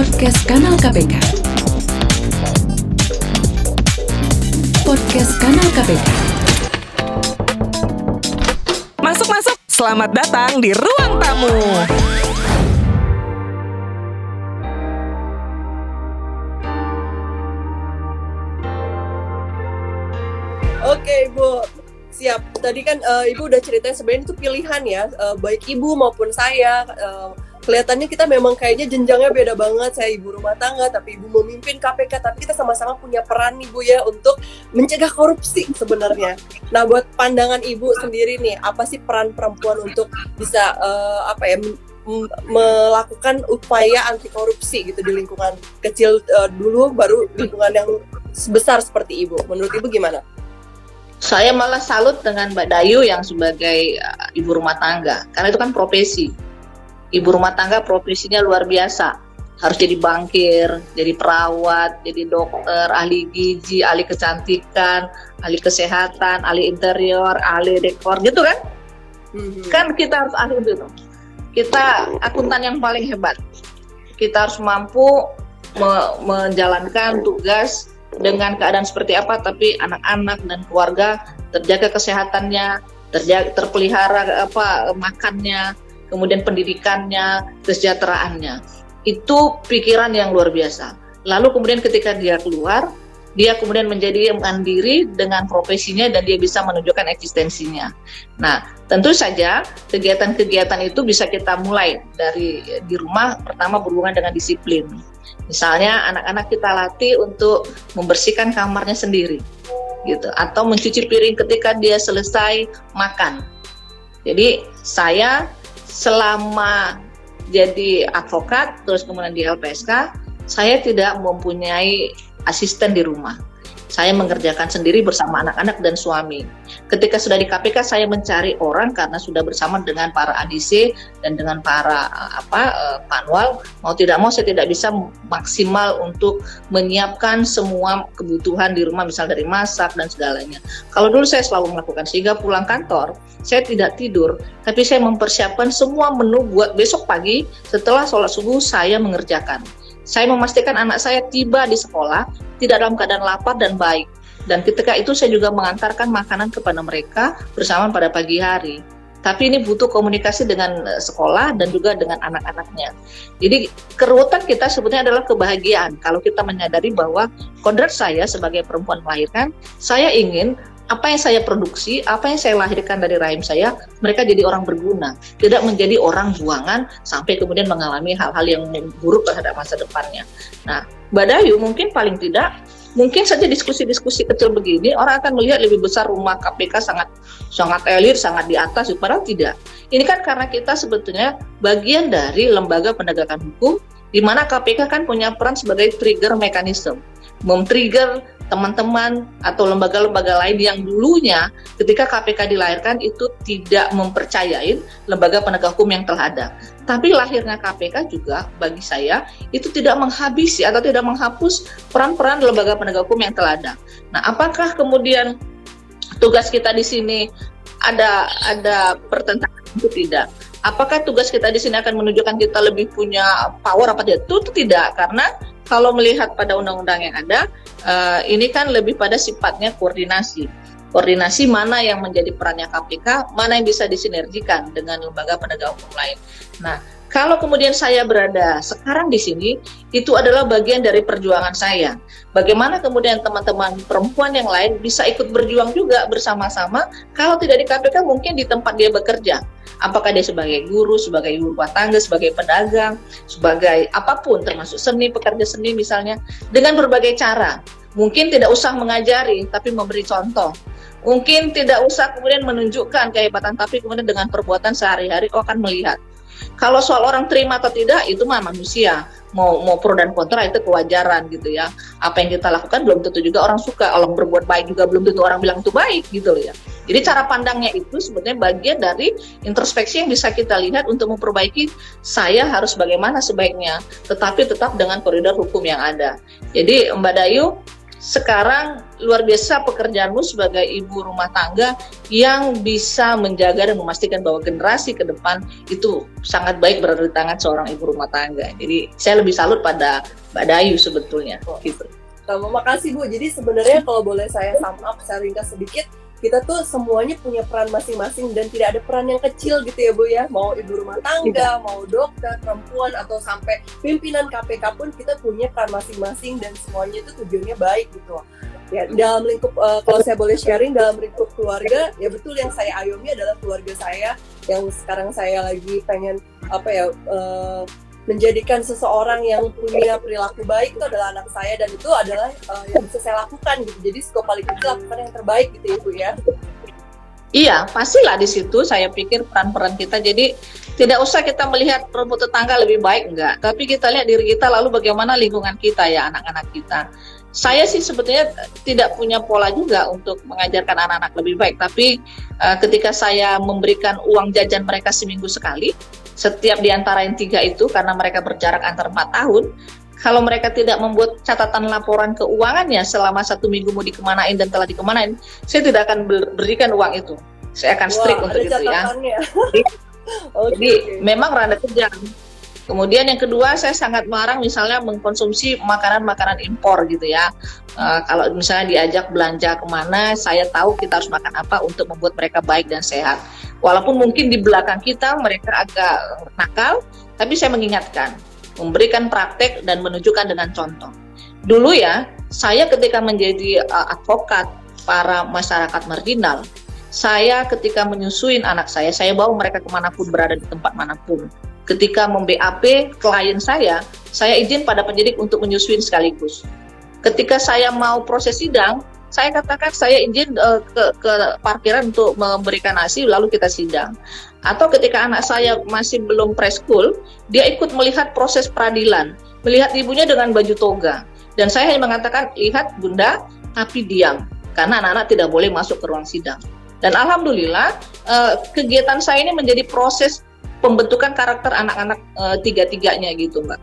Podcast Kanal KPK. Podcast Kanal KPK. Masuk masuk, selamat datang di ruang tamu. Oke Ibu, siap. Tadi kan eh, Ibu udah ceritain sebenarnya itu pilihan ya, eh, baik Ibu maupun saya. eh, kelihatannya kita memang kayaknya jenjangnya beda banget. Saya ibu rumah tangga, tapi Ibu memimpin KPK. Tapi kita sama-sama punya peran nih Bu ya untuk mencegah korupsi sebenarnya. Nah, buat pandangan Ibu sendiri nih, apa sih peran perempuan untuk bisa eh, apa ya melakukan upaya anti korupsi gitu di lingkungan kecil eh, dulu, baru lingkungan yang sebesar seperti Ibu. Menurut Ibu gimana? Saya malah salut dengan Mbak Dayu yang sebagai uh, ibu rumah tangga, karena itu kan profesi. Ibu rumah tangga profesinya luar biasa. Harus jadi bankir, jadi perawat, jadi dokter, ahli gizi, ahli kecantikan, ahli kesehatan, ahli interior, ahli dekor, gitu kan? Mhm. Kan kita harus ahli itu. Kita akuntan yang paling hebat. Kita harus mampu me- menjalankan tugas dengan keadaan seperti apa, tapi anak-anak dan keluarga terjaga kesehatannya, terjaga terpelihara apa makannya, kemudian pendidikannya, kesejahteraannya. Itu pikiran yang luar biasa. Lalu kemudian ketika dia keluar, dia kemudian menjadi mandiri dengan profesinya dan dia bisa menunjukkan eksistensinya. Nah, tentu saja kegiatan-kegiatan itu bisa kita mulai dari di rumah pertama berhubungan dengan disiplin. Misalnya anak-anak kita latih untuk membersihkan kamarnya sendiri gitu atau mencuci piring ketika dia selesai makan. Jadi saya selama jadi advokat terus kemudian di LPSK saya tidak mempunyai asisten di rumah. Saya mengerjakan sendiri bersama anak-anak dan suami. Ketika sudah di KPK saya mencari orang karena sudah bersama dengan para ADC dan dengan para eh, apa eh, panwal mau tidak mau saya tidak bisa maksimal untuk menyiapkan semua kebutuhan di rumah misal dari masak dan segalanya. Kalau dulu saya selalu melakukan sehingga pulang kantor saya tidak tidur tapi saya mempersiapkan semua menu buat besok pagi setelah sholat subuh saya mengerjakan. Saya memastikan anak saya tiba di sekolah tidak dalam keadaan lapar dan baik. Dan ketika itu saya juga mengantarkan makanan kepada mereka bersama pada pagi hari. Tapi ini butuh komunikasi dengan eh, sekolah dan juga dengan anak-anaknya. Jadi kerutan kita sebetulnya adalah kebahagiaan. Kalau kita menyadari bahwa kodrat saya sebagai perempuan melahirkan, saya ingin apa yang saya produksi, apa yang saya lahirkan dari rahim saya, mereka jadi orang berguna, tidak menjadi orang buangan sampai kemudian mengalami hal-hal yang buruk terhadap masa depannya. Nah, Mbak Dayu mungkin paling tidak mungkin saja diskusi-diskusi kecil begini orang akan melihat lebih besar rumah KPK sangat sangat elit, sangat di atas, padahal tidak. Ini kan karena kita sebetulnya bagian dari lembaga penegakan hukum di mana KPK kan punya peran sebagai trigger mechanism, mem-trigger teman-teman atau lembaga-lembaga lain yang dulunya ketika KPK dilahirkan itu tidak mempercayai lembaga penegak hukum yang telah ada. Tapi lahirnya KPK juga bagi saya itu tidak menghabisi atau tidak menghapus peran-peran lembaga penegak hukum yang telah ada. Nah, apakah kemudian tugas kita di sini ada ada pertentangan itu tidak? Apakah tugas kita di sini akan menunjukkan kita lebih punya power apa tidak? Itu tidak karena kalau melihat pada undang-undang yang ada, uh, ini kan lebih pada sifatnya koordinasi. Koordinasi mana yang menjadi perannya KPK, mana yang bisa disinergikan dengan lembaga penegak hukum lain. Nah, kalau kemudian saya berada sekarang di sini, itu adalah bagian dari perjuangan saya. Bagaimana kemudian teman-teman perempuan yang lain bisa ikut berjuang juga bersama-sama, kalau tidak di KPK mungkin di tempat dia bekerja. Apakah dia sebagai guru, sebagai ibu rumah tangga, sebagai pedagang, sebagai apa pun, termasuk seni, pekerja seni misalnya, dengan berbagai cara. Mungkin tidak usah mengajari, tapi memberi contoh. Mungkin tidak usah kemudian menunjukkan kehebatan, tapi kemudian dengan perbuatan sehari-hari kau akan melihat. Kalau soal orang terima atau tidak itu mah manusia. Mau mau pro dan kontra itu kewajaran gitu ya. Apa yang kita lakukan belum tentu juga orang suka. Orang berbuat baik juga belum tentu orang bilang itu baik gitu loh ya. Jadi cara pandangnya itu sebetulnya bagian dari introspeksi yang bisa kita lihat untuk memperbaiki saya harus bagaimana sebaiknya, tetapi tetap dengan koridor hukum yang ada. Jadi Mbak Dayu, sekarang luar biasa pekerjaanmu sebagai ibu rumah tangga yang bisa menjaga dan memastikan bahwa generasi ke depan itu sangat baik berada di tangan seorang ibu rumah tangga. Jadi saya lebih salut pada Mbak Dayu sebetulnya. Gitu. Terima kasih Bu. Jadi sebenarnya kalau boleh saya sum up, saya ringkas sedikit, kita tuh semuanya punya peran masing-masing dan tidak ada peran yang kecil gitu ya Bu ya. Mau ibu rumah tangga, tidak. mau dokter, perempuan atau sampai pimpinan KPK pun kita punya peran masing-masing dan semuanya itu tujuannya baik gitu. Ya dalam lingkup uh, kalau saya boleh sharing dalam lingkup keluarga ya betul yang saya ayomi adalah keluarga saya. Yang sekarang saya lagi pengen apa ya uh, menjadikan seseorang yang punya perilaku baik itu adalah anak saya dan itu adalah uh, yang bisa saya lakukan gitu. Jadi skop paling kecil lakukan yang terbaik gitu ya Bu ya. Iya, pastilah di situ saya pikir peran-peran kita. Jadi tidak usah kita melihat rumput tetangga lebih baik enggak, tapi kita lihat diri kita lalu bagaimana lingkungan kita ya anak-anak kita. Saya sih sebetulnya tidak punya pola juga untuk mengajarkan anak-anak lebih baik, tapi uh, ketika saya memberikan uang jajan mereka seminggu sekali, setiap di antara yang tiga itu karena mereka berjarak antar empat tahun kalau mereka tidak membuat catatan laporan keuangannya selama satu minggu mau dikemanain dan telah dikemanain, saya tidak akan berikan uang itu. Saya akan strict Wah, untuk itu ya. Jadi, okay, jadi memang rada kejam. Kemudian yang kedua saya sangat melarang misalnya mengkonsumsi makanan-makanan impor gitu ya. Uh, kalau misalnya diajak belanja ke mana, saya tahu kita harus makan apa untuk membuat mereka baik dan sehat. Walaupun mungkin di belakang kita mereka agak nakal, tapi saya mengingatkan, memberikan praktek dan menunjukkan dengan contoh. Dulu ya, saya ketika menjadi uh, advokat para masyarakat marginal, saya ketika menyusuin anak saya, saya bawa mereka ke mana pun berada di tempat mana pun ketika mem-BAP klien saya, saya izin pada penyidik untuk menyusuin sekaligus. Ketika saya mau proses sidang, saya katakan saya izin uh, ke, ke parkiran untuk memberikan nasi lalu kita sidang. Atau ketika anak saya masih belum preschool, dia ikut melihat proses peradilan, melihat ibunya dengan baju toga. Dan saya hanya mengatakan, lihat bunda, tapi diam. Karena anak-anak tidak boleh masuk ke ruang sidang. Dan alhamdulillah uh, kegiatan saya ini menjadi proses pembentukan karakter anak-anak uh, tiga-tiganya gitu mbak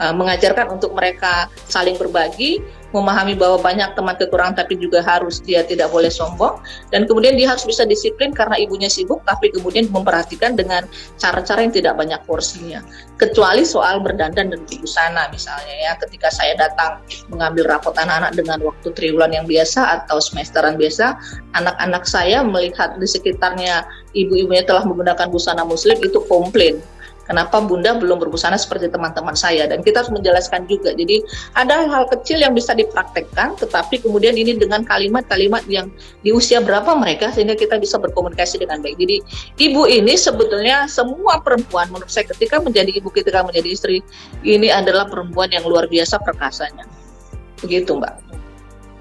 uh, mengajarkan untuk mereka saling berbagi memahami bahwa banyak teman kekurangan tapi juga harus dia tidak boleh sombong. Dan kemudian dia harus bisa disiplin karena ibunya sibuk tapi kemudian memperhatikan dengan cara-cara yang tidak banyak porsinya. Kecuali soal berdandan dan busana misalnya ya ketika saya datang mengambil rapot anak-anak dengan waktu triwulan yang biasa atau semesteran biasa anak-anak saya melihat di sekitarnya ibu-ibunya telah menggunakan busana muslim itu komplain kenapa bunda belum berbusana seperti teman-teman saya? Dan kita harus menjelaskan juga. Jadi ada hal kecil yang bisa dipraktekkan tetapi kemudian ini dengan kalimat-kalimat yang di usia berapa mereka sehingga kita bisa berkomunikasi dengan baik. Jadi ibu ini sebetulnya semua perempuan menurut saya ketika menjadi ibu ketika menjadi istri ini adalah perempuan yang luar biasa perkasanya. Begitu mbak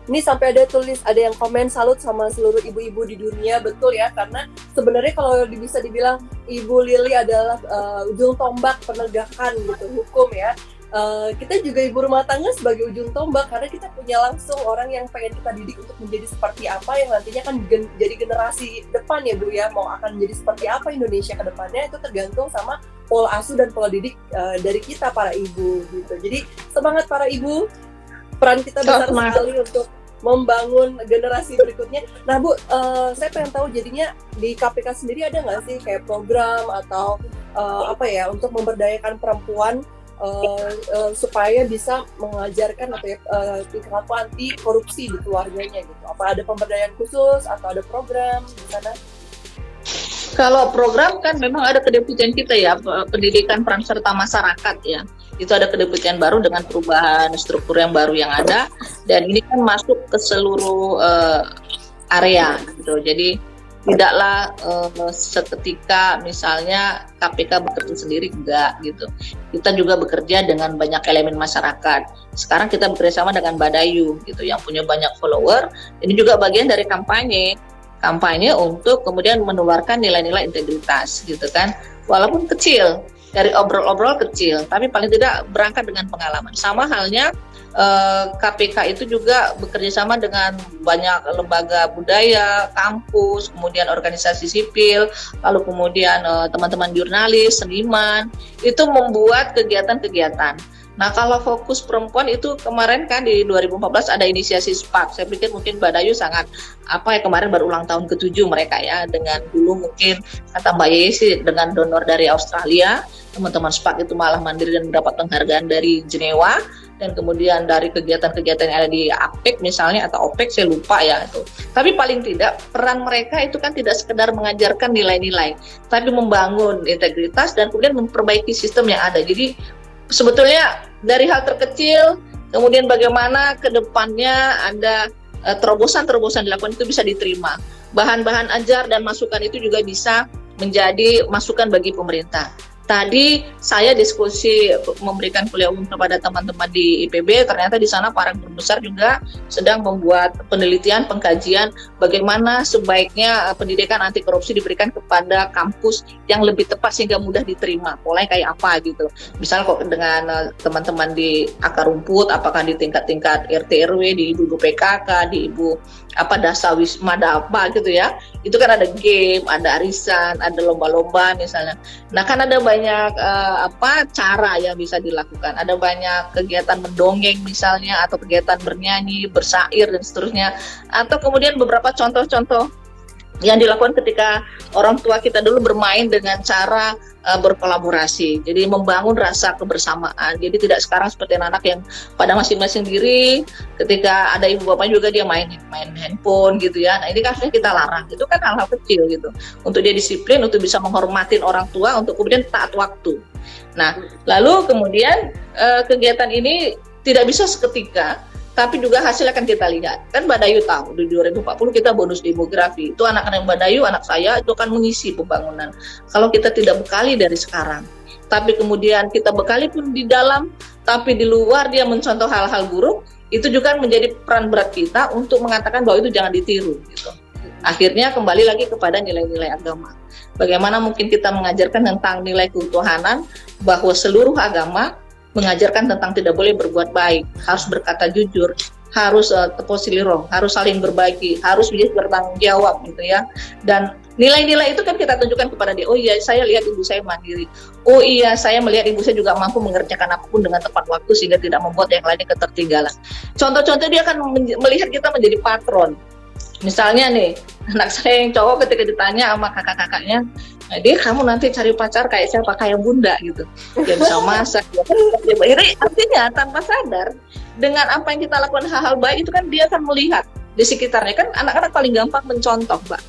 ini sampai ada tulis ada yang komen salut sama seluruh ibu-ibu di dunia betul ya. Karena sebenarnya kalau bisa dibilang ibu Lili adalah uh, ujung tombak penegakan gitu hukum ya. Uh, kita juga ibu rumah tangga sebagai ujung tombak karena kita punya langsung orang yang pengen kita didik untuk menjadi seperti apa yang nantinya kan gen jadi generasi depan ya Bu ya. Mau akan menjadi seperti apa Indonesia ke depannya itu tergantung sama pola asuh dan pola didik uh, dari kita para ibu gitu. Jadi semangat para ibu. Peran kita besar sekali untuk membangun generasi berikutnya. Nah Bu, uh, saya pengen tahu jadinya di KPK sendiri ada nggak sih kayak program atau uh, apa ya untuk memberdayakan perempuan uh, uh, supaya bisa mengajarkan atau uh, anti korupsi di keluarganya gitu. Apa ada pemberdayaan khusus atau ada program di sana? Kalau program kan memang ada kedeputian kita ya, pendidikan peran serta masyarakat ya itu ada kedeputian baru dengan perubahan struktur yang baru yang ada. Dan ini kan masuk ke seluruh uh, area gitu. Jadi tidaklah uh, seketika misalnya KPK bekerja sendiri enggak gitu. Kita juga bekerja dengan banyak elemen masyarakat. Sekarang kita bekerja sama dengan Badayu gitu yang punya banyak follower. Ini juga bagian dari kampanye. Kampanye untuk kemudian menularkan nilai-nilai integritas gitu kan. Walaupun kecil dari obrol-obrol kecil, tapi paling tidak berangkat dengan pengalaman. Sama halnya eh, KPK itu juga bekerja sama dengan banyak lembaga budaya, kampus, kemudian organisasi sipil, lalu kemudian eh, teman-teman jurnalis, seniman, itu membuat kegiatan-kegiatan. Nah, kalau fokus perempuan itu kemarin kan di 2014 ada inisiasi SPAK. Saya pikir mungkin Mbak Dayu sangat apa ya kemarin baru ulang tahun ke-7 mereka ya dengan dulu mungkin kata Mbak Yesi dengan donor dari Australia, teman-teman SPAK itu malah mandiri dan mendapat penghargaan dari Jenewa dan kemudian dari kegiatan-kegiatan yang ada di APEC misalnya atau OPEC saya lupa ya itu. Tapi paling tidak peran mereka itu kan tidak sekedar mengajarkan nilai-nilai, tapi membangun integritas dan kemudian memperbaiki sistem yang ada. Jadi sebetulnya dari hal terkecil kemudian bagaimana ke depannya ada uh, terobosan-terobosan dilakukan itu bisa diterima. Bahan-bahan ajar dan masukan itu juga bisa menjadi masukan bagi pemerintah. Tadi saya diskusi memberikan kuliah umum kepada teman-teman di IPB, ternyata di sana para guru besar juga sedang membuat penelitian, pengkajian bagaimana sebaiknya eh, pendidikan anti korupsi diberikan kepada kampus yang lebih tepat sehingga mudah diterima. Polanya kayak apa gitu. Misalnya kok dengan eh, teman-teman di akar rumput, apakah di tingkat-tingkat RT RW, di ibu-ibu PKK, di ibu apa dasa wisma apa gitu ya. Itu kan ada game ada arisan ada lomba-lomba misalnya. Nah kan ada banyak uh, apa cara yang bisa dilakukan. Ada banyak kegiatan mendongeng misalnya atau kegiatan bernyanyi bersair dan seterusnya. Atau kemudian beberapa contoh-contoh yang dilakukan ketika orang tua kita dulu bermain dengan cara uh, berkolaborasi. Jadi membangun rasa kebersamaan. Jadi tidak sekarang seperti anak-anak yang pada masing-masing diri ketika ada ibu bapak juga dia main main handphone gitu ya. Nah, ini kan kita larang. Itu kan hal-hal kecil gitu. Untuk dia disiplin, untuk bisa menghormatin orang tua, untuk kemudian taat waktu. Nah, lalu kemudian uh, kegiatan ini tidak bisa seketika tapi juga hasil akan kita lihat. Kan Mbak Dayu tahu di 2040 kita bonus demografi. Itu anak-anak Mbak Dayu, anak saya itu akan mengisi pembangunan. Kalau kita tidak bekali dari sekarang, tapi kemudian kita bekali pun di dalam, tapi di luar dia mencontoh hal-hal buruk, itu juga menjadi peran berat kita untuk mengatakan bahwa itu jangan ditiru gitu. Akhirnya kembali lagi kepada nilai-nilai agama. Bagaimana mungkin kita mengajarkan tentang nilai ketuhanan bahwa seluruh agama mengajarkan tentang tidak boleh berbuat baik, harus berkata jujur, harus uh, teposiliro, harus saling berbagi, harus bisa bertanggung jawab gitu ya. Dan nilai-nilai itu kan kita tunjukkan kepada dia. Oh iya, saya lihat ibu saya mandiri. Oh iya, saya melihat ibu saya juga mampu mengerjakan apa pun dengan tepat waktu sehingga tidak membuat yang lainnya ketertinggalan. Contoh-contoh dia akan melihat kita menjadi patron. Misalnya nih, anak saya yang cowok ketika ditanya sama kakak-kakaknya, Nah, dia kamu nanti cari pacar kayak siapa kayak bunda gitu. Dia bisa masak, dia, dia Jadi artinya tanpa sadar dengan apa yang kita lakukan hal-hal baik itu kan dia akan melihat di sekitarnya kan anak-anak paling gampang mencontoh, Mbak.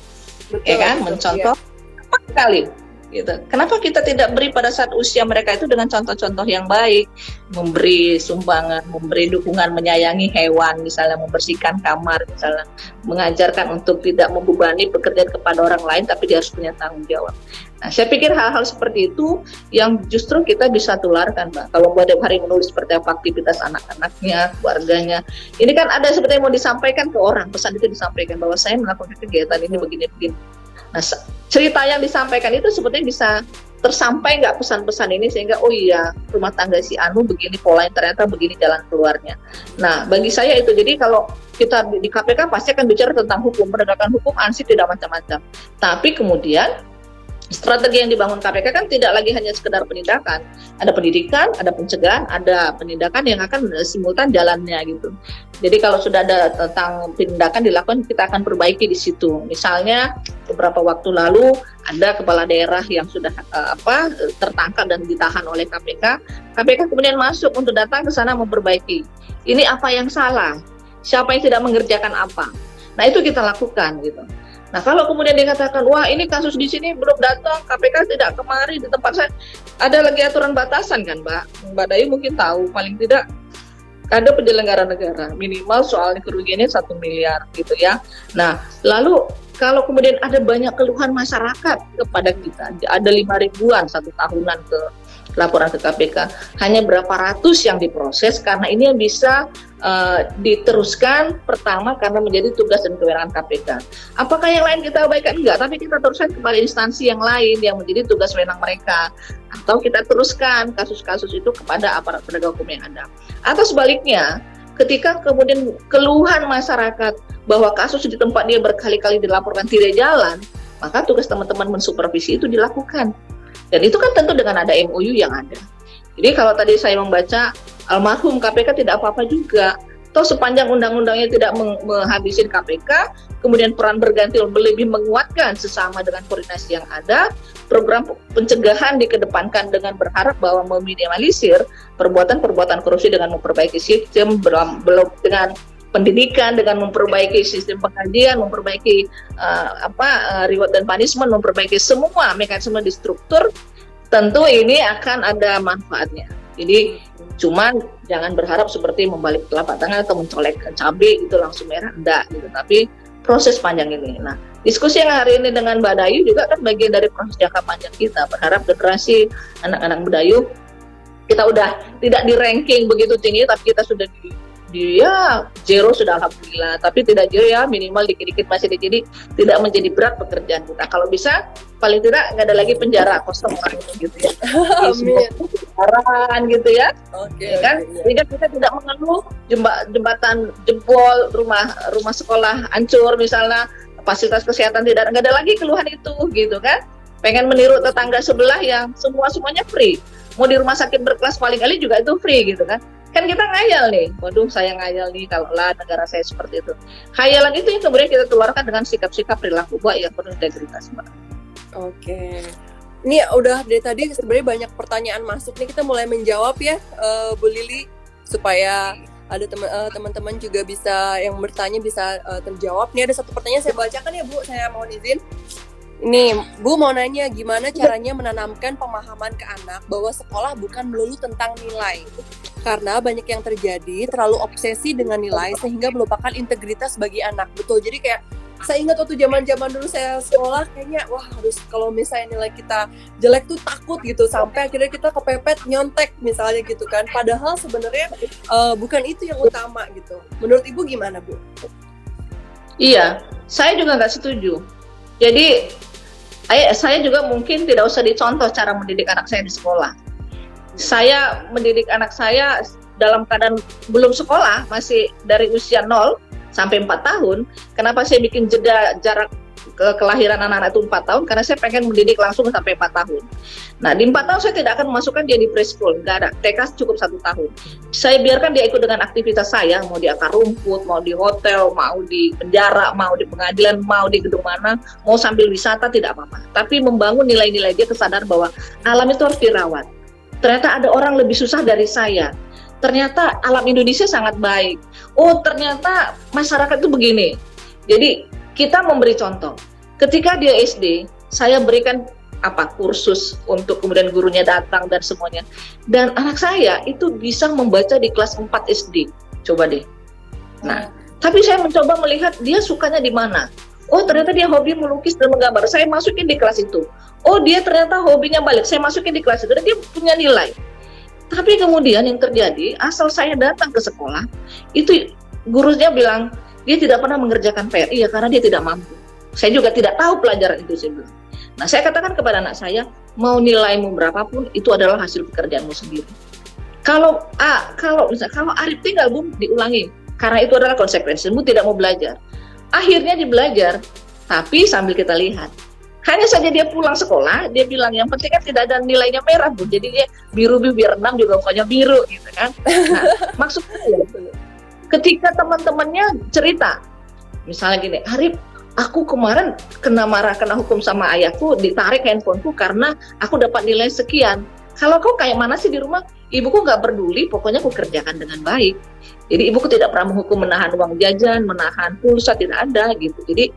Betul, ya kan, betul, mencontoh iya. sekali gitu. Kenapa kita tidak beri pada saat usia mereka itu dengan contoh-contoh yang baik, memberi sumbangan, memberi dukungan, menyayangi hewan, misalnya membersihkan kamar, misalnya mengajarkan untuk tidak membebani pekerjaan kepada orang lain, tapi dia harus punya tanggung jawab. Nah, saya pikir hal-hal seperti itu yang justru kita bisa tularkan, Mbak. Kalau buat hari menulis seperti apa aktivitas anak-anaknya, keluarganya, ini kan ada seperti yang mau disampaikan ke orang, pesan itu disampaikan bahwa saya melakukan kegiatan ini begini-begini Nah, cerita yang disampaikan itu sebetulnya bisa tersampai nggak pesan-pesan ini sehingga oh iya rumah tangga si Anu begini polanya ternyata begini jalan keluarnya. Nah bagi saya itu jadi kalau kita di KPK pasti akan bicara tentang hukum penegakan hukum ansih tidak macam-macam. Tapi kemudian strategi yang dibangun KPK kan tidak lagi hanya sekedar penindakan, ada pendidikan, ada pencegahan, ada penindakan yang akan simultan jalannya gitu. Jadi kalau sudah ada tentang penindakan dilakukan, kita akan perbaiki di situ. Misalnya beberapa waktu lalu ada kepala daerah yang sudah uh, apa tertangkap dan ditahan oleh KPK, KPK kemudian masuk untuk datang ke sana memperbaiki. Ini apa yang salah? Siapa yang tidak mengerjakan apa? Nah itu kita lakukan gitu. Nah kalau kemudian dikatakan wah ini kasus di sini belum datang KPK tidak kemari di tempat saya ada lagi aturan batasan kan Mbak Mbak Dayu mungkin tahu paling tidak ada penyelenggara negara minimal soal kerugiannya satu miliar gitu ya. Nah lalu kalau kemudian ada banyak keluhan masyarakat kepada kita ada lima ribuan satu tahunan ke laporan ke KPK hanya berapa ratus yang diproses karena ini yang bisa uh, diteruskan pertama karena menjadi tugas dan kewenangan KPK. Apakah yang lain kita abaikan? Enggak, tapi kita teruskan kepada instansi yang lain yang menjadi tugas wewenang mereka atau kita teruskan kasus-kasus itu kepada aparat penegak hukum yang ada. Atau sebaliknya, ketika kemudian keluhan masyarakat bahwa kasus di tempat dia berkali-kali dilaporkan tidak jalan, maka tugas teman-teman mensupervisi itu dilakukan dan itu kan tentu dengan ada MOU yang ada. Jadi kalau tadi saya membaca almarhum KPK tidak apa-apa juga. Toh sepanjang undang-undangnya tidak menghabisin KPK, kemudian peran berganti lebih menguatkan sesama dengan koordinasi yang ada, program pencegahan dikedepankan dengan berharap bahwa meminimalisir perbuatan-perbuatan korupsi dengan memperbaiki sistem, belum dengan pendidikan dengan memperbaiki sistem pengkajian, memperbaiki uh, apa uh, reward dan punishment, memperbaiki semua mekanisme di struktur, tentu ini akan ada manfaatnya. Jadi Cuman jangan berharap seperti membalik telapak tangan atau mencolek cabai itu langsung merah, enggak gitu. Tapi proses panjang ini. Nah, diskusi yang hari ini dengan Mbak Dayu juga kan bagian dari proses jangka panjang kita. Berharap generasi anak-anak Dayu kita udah tidak di ranking begitu tinggi, tapi kita sudah di dia zero sudah alhamdulillah. Tapi tidak zero ya minimal dikit-dikit masih jadi tidak menjadi berat pekerjaan kita. Kalau bisa paling tidak nggak ada lagi penjara kosong gitu ya. Amin. gitu ya. Oke okay, ya kan? okay, iya. kita tidak mengeluh jembatan jempol rumah rumah sekolah hancur misalnya fasilitas kesehatan tidak nggak ada lagi keluhan itu gitu kan? Pengen meniru tetangga sebelah yang semua semuanya free. Mau di rumah sakit berkelas paling kali juga itu free gitu kan kan kita ngayal nih, waduh saya ngayal nih kalau lah negara saya seperti itu. Khayalan itu yang kemudian kita keluarkan dengan sikap-sikap perilaku buat yang penuh integritas. Oke. Ini udah dari tadi sebenarnya banyak pertanyaan masuk nih kita mulai menjawab ya, uh, Bu Lili supaya ada eh, teman-teman uh, juga bisa yang bertanya bisa uh, terjawab. Nih ada satu pertanyaan saya bacakan ya Bu, saya mohon izin. Ini Bu mau nanya gimana caranya menanamkan pemahaman ke anak bahwa sekolah bukan melulu tentang nilai. Karena banyak yang terjadi terlalu obsesi dengan nilai sehingga melupakan integritas bagi anak. Betul. Jadi kayak saya ingat waktu zaman-zaman dulu saya sekolah kayaknya wah harus kalau misalnya nilai kita jelek tuh takut gitu sampai akhirnya kita kepepet nyontek misalnya gitu kan. Padahal sebenarnya uh, bukan itu yang utama gitu. Menurut Ibu gimana, Bu? Iya, saya juga nggak setuju. Jadi saya juga mungkin tidak usah dicontoh cara mendidik anak saya di sekolah. Saya mendidik anak saya dalam keadaan belum sekolah, masih dari usia 0 sampai 4 tahun. Kenapa saya bikin jeda jarak ke kelahiran anak-anak itu 4 tahun karena saya pengen mendidik langsung sampai 4 tahun. Nah di 4 tahun saya tidak akan memasukkan dia di preschool, nggak ada. TK cukup satu tahun. Saya biarkan dia ikut dengan aktivitas saya, mau di akar rumput, mau di hotel, mau di penjara, mau di pengadilan, mau di gedung mana, mau sambil wisata tidak apa-apa. Tapi membangun nilai-nilai dia kesadaran bahwa alam itu harus dirawat. Ternyata ada orang lebih susah dari saya ternyata alam Indonesia sangat baik. Oh, ternyata masyarakat itu begini. Jadi kita memberi contoh. Ketika dia SD, saya berikan apa kursus untuk kemudian gurunya datang dan semuanya. Dan anak saya itu bisa membaca di kelas 4 SD. Coba deh. Nah, tapi saya mencoba melihat dia sukanya di mana. Oh, ternyata dia hobi melukis dan menggambar. Saya masukin di kelas itu. Oh, dia ternyata hobinya balik. Saya masukin di kelas itu. Dan dia punya nilai. Tapi kemudian yang terjadi, asal saya datang ke sekolah, itu gurunya bilang, dia tidak pernah mengerjakan PR, iya karena dia tidak mampu. Saya juga tidak tahu pelajaran itu bilang. Nah, saya katakan kepada anak saya, mau nilaimu berapapun itu adalah hasil pekerjaanmu sendiri. Kalau A, kalau misalnya kalau Arif tinggal bum diulangi karena itu adalah konsekuensimu tidak mau belajar. Akhirnya dibelajar, tapi sambil kita lihat. Hanya saja dia pulang sekolah, dia bilang yang penting kan tidak ada nilainya merah bu, jadi dia biru biru biar enam juga pokoknya biru gitu kan. Nah, maksudnya ya, ketika teman-temannya cerita misalnya gini Arif aku kemarin kena marah kena hukum sama ayahku ditarik handphoneku karena aku dapat nilai sekian. Kalau kau kayak mana sih di rumah? Ibuku nggak peduli pokoknya aku kerjakan dengan baik. Jadi ibuku tidak pernah menghukum menahan uang jajan menahan pulsa tidak ada gitu. Jadi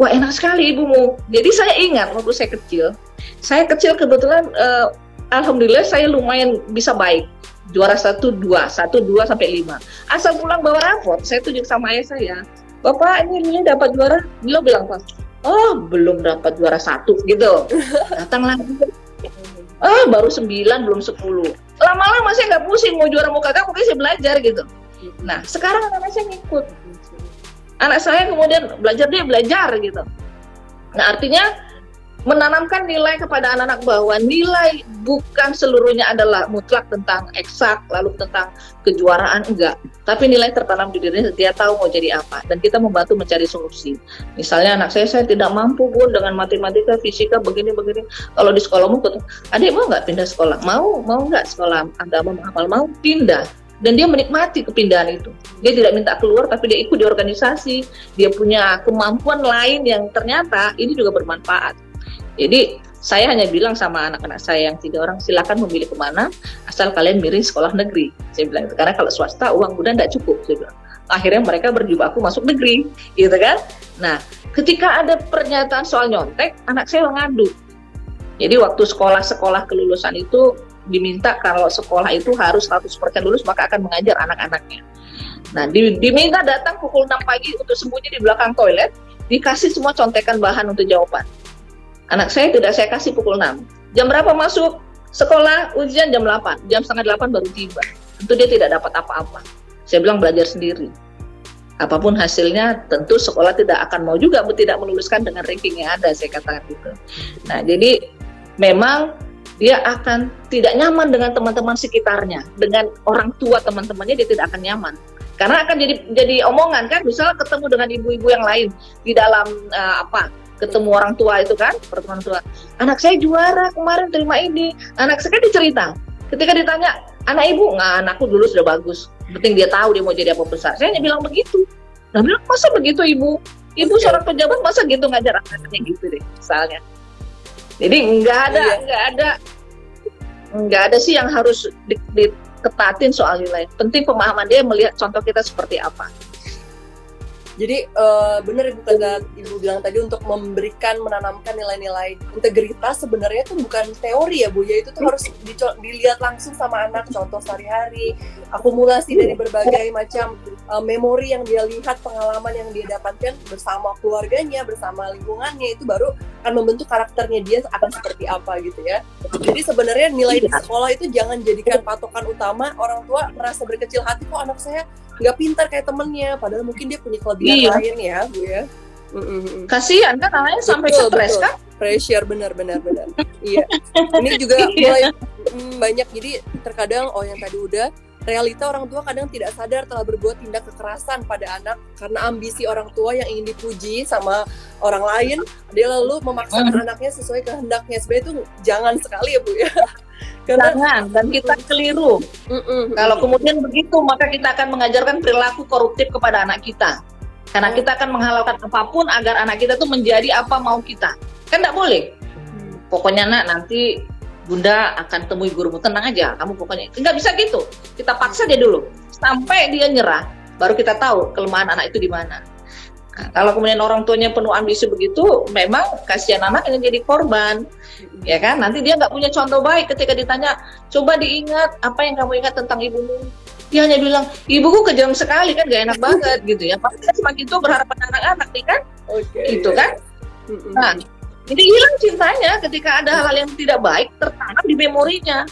wah enak sekali ibumu. Jadi saya ingat waktu saya kecil saya kecil kebetulan uh, alhamdulillah saya lumayan bisa baik juara satu dua satu dua sampai lima. Asal pulang bawa raport saya tunjuk sama ayah saya. Bapak ini ini dapat juara? Beliau bilang pas oh belum dapat juara satu gitu. Datang lagi. Oh baru sembilan belum sepuluh. Lama-lama saya nggak pusing mau juara mau kagak mungkin saya belajar gitu. Nah sekarang anak saya ngikut. Anak saya kemudian belajar dia belajar gitu. Nah artinya menanamkan nilai kepada anak-anak bahwa nilai bukan seluruhnya adalah mutlak tentang eksak lalu tentang kejuaraan enggak. Tapi nilai tertanam di dirinya dia tahu mau jadi apa. Dan kita membantu mencari solusi. Misalnya anak saya saya tidak mampu pun dengan matematika fisika begini begini kalau di sekolah mau adik mau nggak pindah sekolah? Mau mau nggak sekolah agama menghafal mau pindah. Dan dia menikmati kepindahan itu. Dia tidak minta keluar tapi dia ikut di organisasi, dia punya kemampuan lain yang ternyata ini juga bermanfaat. Jadi saya hanya bilang sama anak-anak saya yang tiga orang silakan memilih ke mana asal kalian milih sekolah negeri. Saya bilang itu karena kalau swasta uang bunda tidak cukup. Saya bilang. Akhirnya mereka berjibaku masuk negeri, gitu kan? Nah, ketika ada pernyataan soal nyontek, anak saya ngadu. Jadi waktu sekolah-sekolah kelulusan itu diminta kalau sekolah itu harus 100% lulus maka akan mengajar anak-anaknya. Nah, di, diminta datang pukul 6 pagi untuk sembunyi di belakang toilet, dikasih semua contekan bahan untuk jawaban. Anak saya tidak saya kasih pukul 6. Jam berapa masuk sekolah ujian jam 8, jam setengah 8 baru tiba. Tentu dia tidak dapat apa-apa. Saya bilang belajar sendiri. Apa pun hasilnya, tentu sekolah tidak akan mau juga tidak meluluskan dengan ranking yang ada, saya katakan gitu. Nah, jadi memang dia akan tidak nyaman dengan teman-teman sekitarnya, dengan orang tua teman-temannya dia tidak akan nyaman karena akan jadi jadi omongan kan misalnya ketemu dengan ibu-ibu yang lain di dalam uh, apa ketemu orang tua itu kan pertemuan tua. Anak saya juara kemarin terima ini. Anak saya kan dicerita. Ketika ditanya anak ibu? Nggak anakku dulu sudah bagus. Penting dia tahu dia mau jadi apa besar. Saya hanya bilang begitu. Nah bilang masa begitu ibu? Ibu seorang pejabat masa gitu ngajar anaknya gitu deh misalnya. Jadi nggak ada iya. nggak ada nggak ada sih yang harus di, diketatin soal nilai. Penting pemahaman dia melihat contoh kita seperti apa jadi uh, benar ibu kata ibu bilang tadi untuk memberikan menanamkan nilai-nilai integritas sebenarnya itu bukan teori ya bu. Ya itu tuh harus dilihat langsung sama anak. Contoh sehari-hari akumulasi dari berbagai macam uh, memori yang dia lihat pengalaman yang dia dapatkan bersama keluarganya bersama lingkungannya itu baru akan membentuk karakternya dia akan seperti apa gitu ya. Jadi sebenarnya nilai di sekolah itu jangan jadikan patokan utama. Orang tua merasa berkecil hati kok anak saya nggak pintar kayak temennya? Padahal mungkin dia punya kelebihan iya. lain ya bu ya mm-hmm. kasihan kan anaknya sampai stres kan pressure benar benar benar iya ini juga iya. mulai mm, banyak jadi terkadang oh yang tadi udah realita orang tua kadang tidak sadar telah berbuat tindak kekerasan pada anak karena ambisi orang tua yang ingin dipuji sama orang lain dia lalu memaksakan mm. anaknya sesuai kehendaknya sebenarnya itu jangan sekali ya bu ya karena, Jangan, dan kita keliru. Mm -mm. Kalau kemudian begitu, maka kita akan mengajarkan perilaku koruptif kepada anak kita. Karena mm. kita akan menghalalkan apa pun agar anak kita tuh menjadi apa mau kita. Kan tidak boleh. Mm. Pokoknya nak nanti bunda akan temui gurumu tenang aja. Kamu pokoknya nggak bisa gitu. Kita paksa dia dulu sampai dia nyerah. Baru kita tahu kelemahan anak itu di mana. Nah, kalau kemudian orang tuanya penuh ambisi begitu, memang kasihan anak ini jadi korban, ya kan? Nanti dia nggak punya contoh baik ketika ditanya, coba diingat apa yang kamu ingat tentang ibumu. Dia hanya bilang, ibuku kejam sekali kan, gak enak banget gitu ya. Pasti semakin itu berharap pada anak-anak nih kan, okay, gitu kan? Nah, jadi hilang cintanya ketika ada hal-hal yang tidak baik tertanam di memorinya.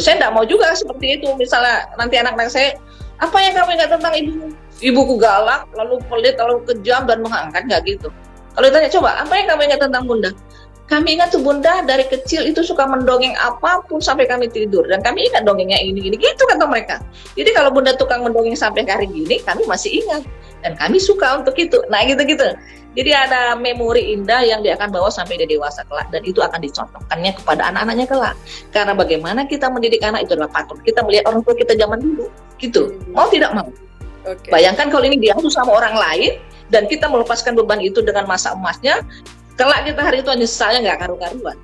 Saya tidak mau juga seperti itu. Misalnya nanti anak-anak saya, apa yang kamu ingat tentang ibumu? ibuku galak, lalu pelit, lalu kejam dan mengangkat nggak gitu. Kalau ditanya coba apa yang kamu ingat tentang bunda? Kami ingat tuh bunda dari kecil itu suka mendongeng apa pun sampai kami tidur dan kami ingat dongengnya ini ini gitu kata mereka. Jadi kalau bunda tukang mendongeng sampai hari gini kami masih ingat dan kami suka untuk itu. Nah gitu-gitu. Jadi ada memori indah yang dia akan bawa sampai dia dewasa kelak dan itu akan dicontohkannya kepada anak-anaknya kelak. Karena bagaimana kita mendidik anak itu adalah patut kita melihat orang tua kita zaman dulu. Gitu. Mau tidak mau. Okay. Bayangkan kalau ini diasuh sama orang lain dan kita melepaskan beban itu dengan masa emasnya, kelak kita hari itu nyesalnya nggak karu-karuan.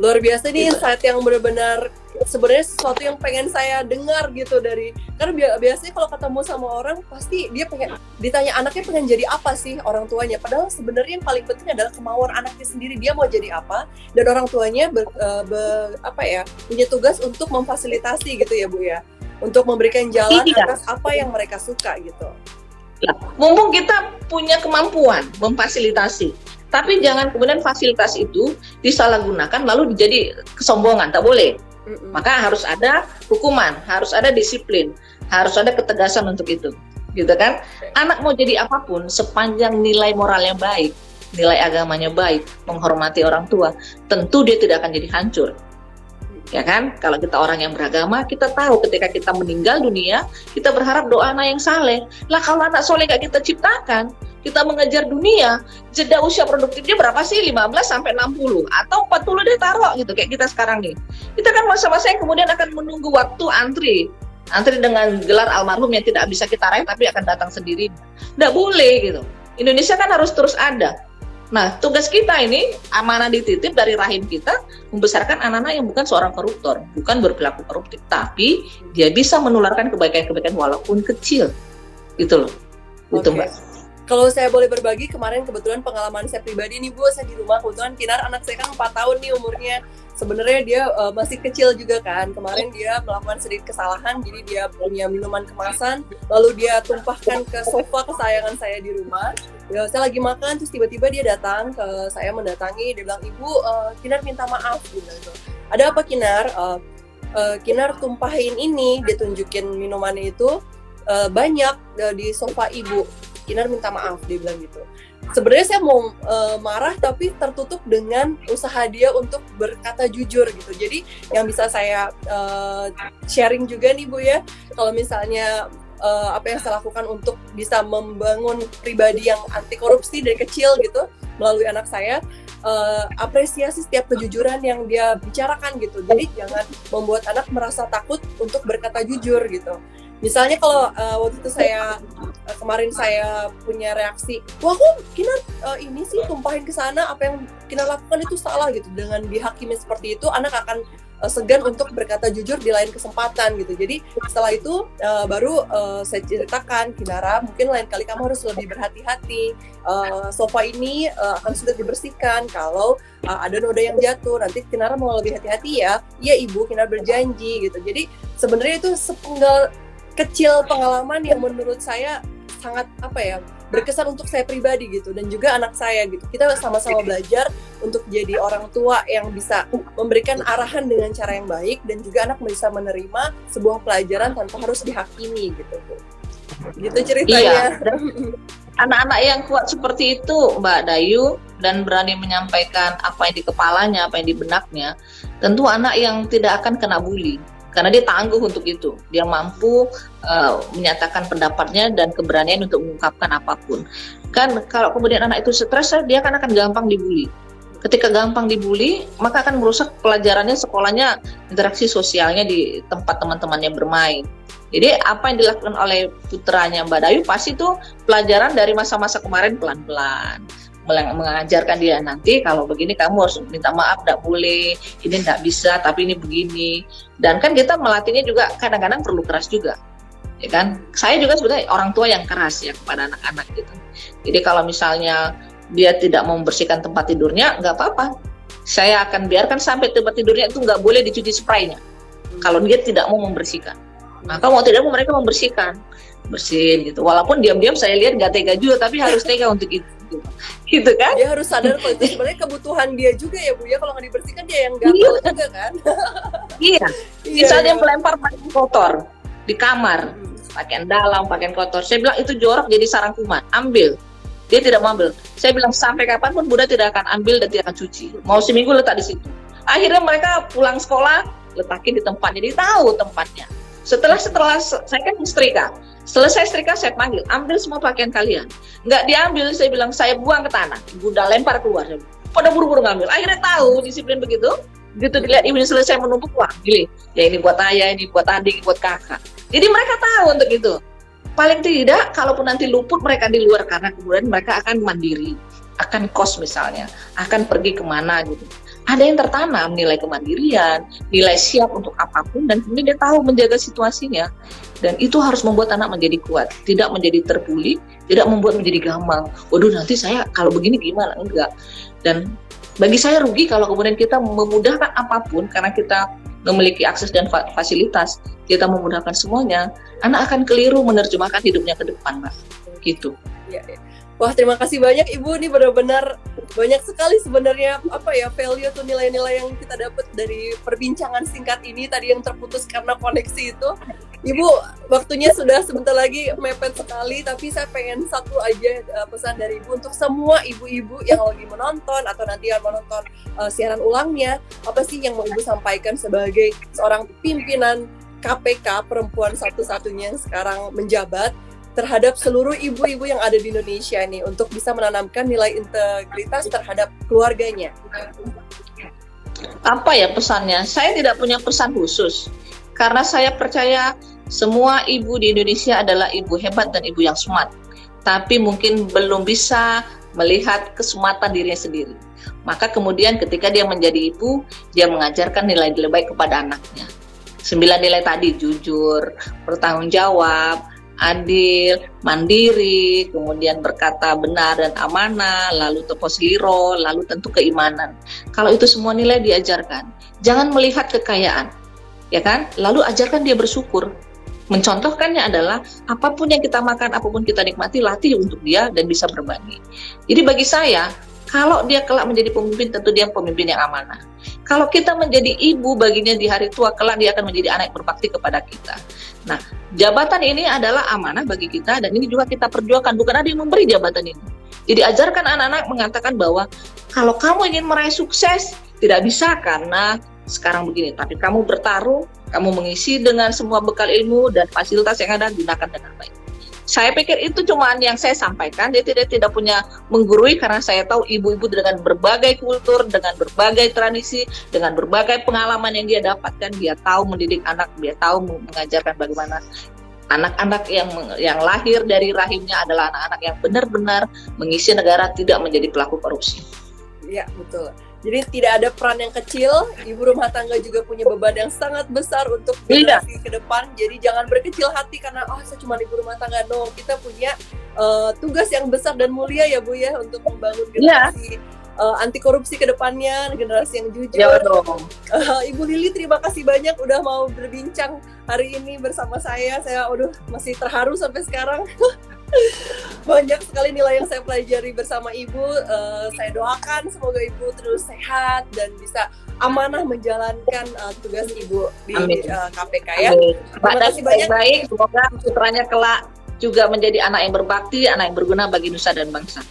Luar biasa nih gitu. insight yang benar-benar sebenarnya sesuatu yang pengen saya dengar gitu dari karena biasanya kalau ketemu sama orang pasti dia pengen ditanya anaknya pengen jadi apa sih orang tuanya padahal sebenarnya yang paling penting adalah kemauan anaknya sendiri dia mau jadi apa dan orang tuanya ber, uh, ber, apa ya punya tugas untuk memfasilitasi gitu ya bu ya untuk memberikan jalan iya. atas apa yang mereka suka gitu. Mumpung kita punya kemampuan memfasilitasi, tapi jangan kemudian fasilitas itu disalahgunakan lalu menjadi kesombongan, tak boleh. Mm-mm. Maka harus ada hukuman, harus ada disiplin, harus ada ketegasan untuk itu, gitu kan? Anak mau jadi apa pun sepanjang nilai moralnya baik, nilai agamanya baik, menghormati orang tua, tentu dia tidak akan jadi hancur ya kan? Kalau kita orang yang beragama, kita tahu ketika kita meninggal dunia, kita berharap doa anak yang saleh. Lah kalau anak soleh gak kita ciptakan, kita mengejar dunia, jeda usia produktifnya berapa sih? 15 sampai 60 atau 40 dia taruh gitu kayak kita sekarang nih. Kita kan masa-masa yang kemudian akan menunggu waktu antri antri dengan gelar almarhum yang tidak bisa kita raih tapi akan datang sendiri. Tidak boleh gitu. Indonesia kan harus terus ada. Nah, tugas kita ini amanah dititip dari rahim kita membesarkan anak-anak yang bukan seorang koruptor, bukan berperilaku koruptif, tapi dia bisa menularkan kebaikan-kebaikan walaupun kecil. Gitu loh. Itu Oke. Mbak. Kalau saya boleh berbagi, kemarin kebetulan pengalaman saya pribadi nih Bu, saya di rumah kebetulan Kinar anak saya kan 4 tahun nih umurnya. Sebenarnya dia uh, masih kecil juga kan. Kemarin dia melakukan sedikit kesalahan, jadi dia punya minuman kemasan, lalu dia tumpahkan ke sofa kesayangan saya di rumah. Ya, saya lagi makan, terus tiba-tiba dia datang ke saya mendatangi, dia bilang, Ibu, uh, Kinar minta maaf. Gitu. Ada apa Kinar? Uh, uh, Kinar tumpahin ini, dia tunjukin minumannya itu uh, banyak uh, di sofa ibu. Kinar minta maaf dia bilang gitu. Sebenarnya saya mau uh, marah tapi tertutup dengan usaha dia untuk berkata jujur gitu. Jadi yang bisa saya uh, sharing juga nih Bu ya, kalau misalnya uh, apa yang saya lakukan untuk bisa membangun pribadi yang anti korupsi dari kecil gitu melalui anak saya uh, apresiasi setiap kejujuran yang dia bicarakan gitu. Jadi jangan membuat anak merasa takut untuk berkata jujur gitu. Misalnya kalau uh, waktu itu saya uh, kemarin saya punya reaksi, wah kok Kinar uh, ini sih tumpahin ke sana apa yang Kinar lakukan itu salah gitu. Dengan dihakimi seperti itu, anak akan segan untuk berkata jujur di lain kesempatan gitu. Jadi setelah itu uh, baru uh, saya ceritakan Kinara, mungkin lain kali kamu harus lebih berhati-hati. Uh, sofa ini uh, akan sudah dibersihkan kalau uh, ada noda yang jatuh. Nanti Kinara mau lebih hati-hati ya. Iya ibu, Kinar berjanji gitu. Jadi sebenarnya itu sepenggal kecil pengalaman yang menurut saya sangat apa ya berkesan untuk saya pribadi gitu dan juga anak saya gitu. Kita sama-sama belajar untuk jadi orang tua yang bisa memberikan arahan dengan cara yang baik dan juga anak bisa menerima sebuah pelajaran tanpa harus dihakimi gitu. Gitu ceritanya. Anak-anak yang kuat seperti itu, Mbak Dayu, dan berani menyampaikan apa yang di kepalanya, apa yang di benaknya, tentu anak yang tidak akan kena bully karena dia tangguh untuk itu. Dia mampu uh, menyatakan pendapatnya dan keberanian untuk mengungkapkan apa pun. Kan kalau kemudian anak itu stres, dia kan akan gampang dibully. Ketika gampang dibully, maka akan merusak pelajarannya, sekolahnya, interaksi sosialnya di tempat teman-temannya bermain. Jadi apa yang dilakukan oleh putranya Mbak Dayu pasti itu pelajaran dari masa-masa kemarin pelan-pelan mengajarkan dia nanti kalau begini kamu harus minta maaf tidak boleh ini tidak bisa tapi ini begini. Dan kan kita melatihnya juga kadang-kadang perlu keras juga ya kan? Saya juga sebenarnya orang tua yang keras ya kepada anak-anak gitu. Jadi kalau misalnya dia tidak membersihkan tempat tidurnya nggak apa-apa. Saya akan biarkan sampai tempat tidurnya itu nggak boleh dicuci spraynya kalau dia tidak mau membersihkan. Maka mau tidak mau mereka membersihkan bersihin gitu. Walaupun diam-diam saya lihat nggak tega juga tapi harus tega untuk itu gitu. Kan? Dia harus sadar kalau itu sebenarnya kebutuhan dia juga ya bu ya. Kalau nggak dibersihkan dia yang gagal juga kan? Iya. Iya, misalnya iya. melempar pakaian kotor di kamar. Pakaian dalam pakaian kotor. Saya bilang itu jorok jadi sarang kuman. Ambil. Dia tidak mau ambil. Saya bilang sampai kapan pun Bunda tidak akan ambil dan tidak akan cuci. Mau seminggu letak di situ. Akhirnya mereka pulang sekolah letakin di tempat jadi tahu tempatnya. Setelah setelah se- saya kan setrika selesai setrika saya panggil. Ambil semua pakaian kalian. Nggak diambil saya bilang saya buang ke tanah. Bunda lempar keluar. Pada buru-buru ngambil. Akhirnya tahu disiplin begitu. Begitu dilihat ibunya selesai menumpuk wah pilih ya ini buat ayah ini buat adik buat kakak. Jadi mereka tahu untuk itu. Paling tidak kalaupun nanti luput mereka di luar karena kemudian mereka akan mandiri akan kos misalnya akan pergi ke mana gitu ada yang tertanam nilai kemandirian nilai siap untuk apa pun dan kemudian dia tahu menjaga situasinya. Dan itu harus membuat anak menjadi kuat tidak menjadi terbuli tidak membuat menjadi gampang waduh nanti saya kalau begini gimana? Enggak. Dan bagi saya rugi kalau kemudian kita memudahkan apa pun karena kita memiliki akses dan fa- fasilitas. Kita memudahkan semuanya anak akan keliru menerjemahkan hidupnya ke depan mbak. Gitu. Iya, iya. Wah terima kasih banyak ibu. Ini benar-benar banyak sekali sebenarnya apa ya value atau nilai-nilai yang kita dapat dari perbincangan singkat ini tadi yang terputus karena koneksi itu. Ibu waktunya sudah sebentar lagi mepet sekali tapi saya pengen satu aja uh, pesan dari ibu untuk semua ibu-ibu yang lagi menonton atau nanti yang menonton uh, siaran ulangnya. Apa sih yang mau ibu sampaikan sebagai seorang pimpinan KPK perempuan satu-satunya yang sekarang menjabat terhadap seluruh ibu-ibu yang ada di Indonesia nih untuk bisa menanamkan nilai integritas terhadap keluarganya. apa ya pesannya saya tidak punya pesan khusus karena saya percaya semua ibu di Indonesia adalah ibu hebat dan ibu yang smart, tapi mungkin belum bisa melihat kesempatan dirinya sendiri. Maka kemudian ketika dia menjadi ibu, dia mengajarkan nilai-nilai baik kepada anaknya. Sembilan nilai tadi, jujur, bertanggung jawab, adil, mandiri, kemudian berkata benar dan amanah, lalu tepos liro, lalu tentu keimanan. Kalau itu semua nilai diajarkan, jangan melihat kekayaan, ya kan? Lalu ajarkan dia bersyukur. Mencontohkannya adalah apa pun yang kita makan, apa pun kita nikmati, latih untuk dia dan bisa berbagi. Jadi bagi saya, kalau dia kelak menjadi pemimpin, tentu dia pemimpin yang amanah. Kalau kita menjadi ibu baginya di hari tua, kelak dia akan menjadi anak yang berbakti kepada kita. Nah, jabatan ini adalah amanah bagi kita dan ini juga kita perjuangkan. Bukan ada yang memberi jabatan ini. Jadi ajarkan anak-anak mengatakan bahwa kalau kamu ingin meraih sukses, tidak bisa karena sekarang begini. Tapi kamu bertarung, kamu mengisi dengan semua bekal ilmu dan fasilitas yang ada, gunakan dengan baik. Saya pikir itu cuma yang saya sampaikan. Dia tidak tidak punya menggurui karena saya tahu ibu-ibu dengan berbagai kultur, dengan berbagai tradisi, dengan berbagai pengalaman yang dia dapatkan, dia tahu mendidik anak, dia tahu mengajarkan bagaimana anak-anak yang yang lahir dari rahimnya adalah anak-anak yang benar-benar mengisi negara tidak menjadi pelaku korupsi. Iya, betul. Jadi tidak ada peran yang kecil, ibu rumah tangga juga punya beban yang sangat besar untuk Iya. generasi ke depan. Jadi jangan berkecil hati karena oh saya cuma ibu rumah tangga no. Kita punya uh, tugas yang besar dan mulia ya Bu ya untuk membangun Iya. generasi uh, anti korupsi ke depannya, generasi yang jujur. Ya dong. Uh, Ibu Lili terima kasih banyak udah mau berbincang hari ini bersama saya. Saya aduh masih terharu sampai sekarang. Banyak sekali nilai yang saya pelajari bersama Ibu. Uh, saya doakan semoga Ibu terus sehat dan bisa amanah menjalankan uh, tugas Ibu di Amin. uh, KPK ya. Amin. Terima kasih banyak. baik, semoga putranya kelak juga menjadi anak yang berbakti, anak yang berguna bagi nusa dan bangsa.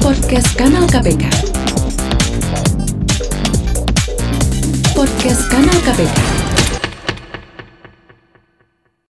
Podcast Kanal KPK. Podcast Kanal KPK.